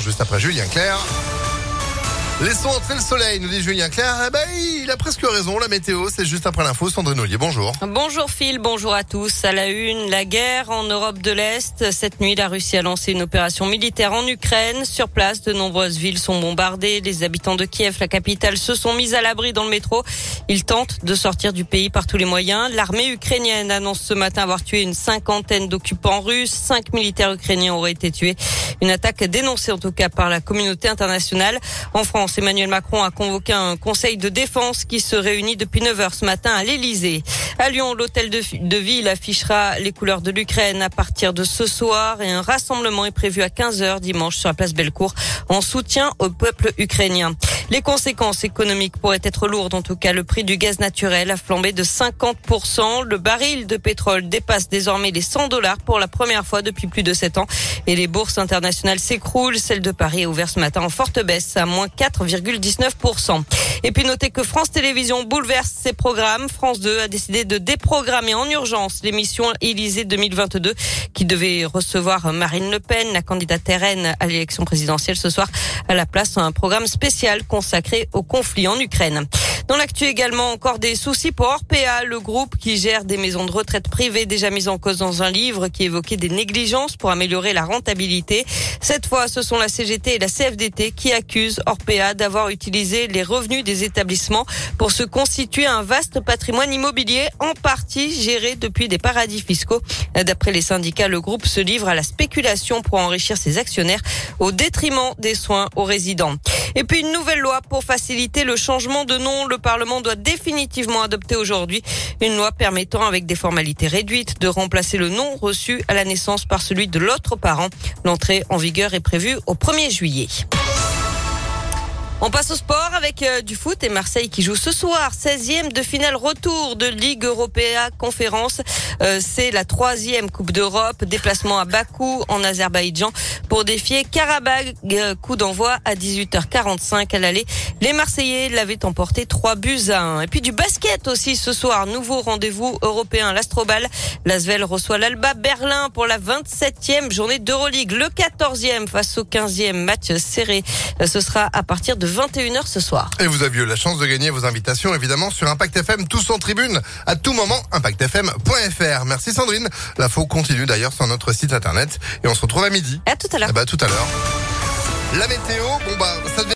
juste après Julien Clerc. Laissons entrer le soleil, nous dit Julien Clerc. Eh ben, il a presque raison, la météo, c'est juste après l'info. Sandrine Ollier, bonjour. Bonjour Phil, bonjour à tous. À la une, la guerre en Europe de l'Est. Cette nuit, la Russie a lancé une opération militaire en Ukraine. Sur place, de nombreuses villes sont bombardées. Les habitants de Kiev, la capitale, se sont mis à l'abri dans le métro. Ils tentent de sortir du pays par tous les moyens. L'armée ukrainienne annonce ce matin avoir tué une cinquantaine d'occupants russes. Cinq militaires ukrainiens auraient été tués. Une attaque dénoncée en tout cas par la communauté internationale. En France, Emmanuel Macron a convoqué un conseil de défense qui se réunit depuis 9 heures ce matin à l'Elysée. À Lyon, l'hôtel de, ville affichera les couleurs de l'Ukraine à partir de ce soir et un rassemblement est prévu à 15 heures dimanche sur la place Bellecour en soutien au peuple ukrainien. Les conséquences économiques pourraient être lourdes. En tout cas, le prix du gaz naturel a flambé de 50%. Le baril de pétrole dépasse désormais les 100 dollars pour la première fois depuis plus de 7 ans. Et les bourses internationales s'écroulent. Celle de Paris est ouverte ce matin en forte baisse à moins 4,19%. Et puis notez que France Télévisions bouleverse ses programmes. France 2 a décidé de déprogrammer en urgence l'émission Élysée 2022 qui devait recevoir Marine Le Pen, la candidate RN à l'élection présidentielle ce soir, à la place d'un programme spécial consacré au conflit en Ukraine. Dans l'actu également, encore des soucis pour Orpea, le groupe qui gère des maisons de retraite privées déjà mises en cause dans un livre qui évoquait des négligences pour améliorer la rentabilité. Cette fois, ce sont la CGT et la CFDT qui accusent Orpea d'avoir utilisé les revenus des établissements pour se constituer un vaste patrimoine immobilier en partie géré depuis des paradis fiscaux. D'après les syndicats, le groupe se livre à la spéculation pour enrichir ses actionnaires au détriment des soins aux résidents. Et puis une nouvelle loi pour faciliter le changement de nom. Le Parlement doit définitivement adopter aujourd'hui une loi permettant avec des formalités réduites de remplacer le nom reçu à la naissance par celui de l'autre parent. L'entrée en vigueur est prévue au 1er juillet. On passe au sport avec euh, du foot et Marseille qui joue ce soir, 16e de finale retour de Ligue Européenne Conférence. Euh, c'est la troisième Coupe d'Europe, déplacement à Bakou en Azerbaïdjan pour défier Karabag. Euh, coup d'envoi à 18h45 à l'aller. Les Marseillais l'avaient emporté 3 buts à 1. Et puis du basket aussi ce soir, nouveau rendez-vous européen, l'Astrobal. L'Asvel reçoit l'Alba Berlin pour la 27e journée d'Euroleague. Le 14e face au 15e match serré. Ce sera à partir de 21h ce soir. Et vous avez eu la chance de gagner vos invitations évidemment sur Impact FM, tous en tribune, à tout moment, impactfm.fr. Merci Sandrine. L'info continue d'ailleurs sur notre site internet et on se retrouve à midi. À tout à l'heure. Bah, tout à l'heure. La météo, bon bah, ça devient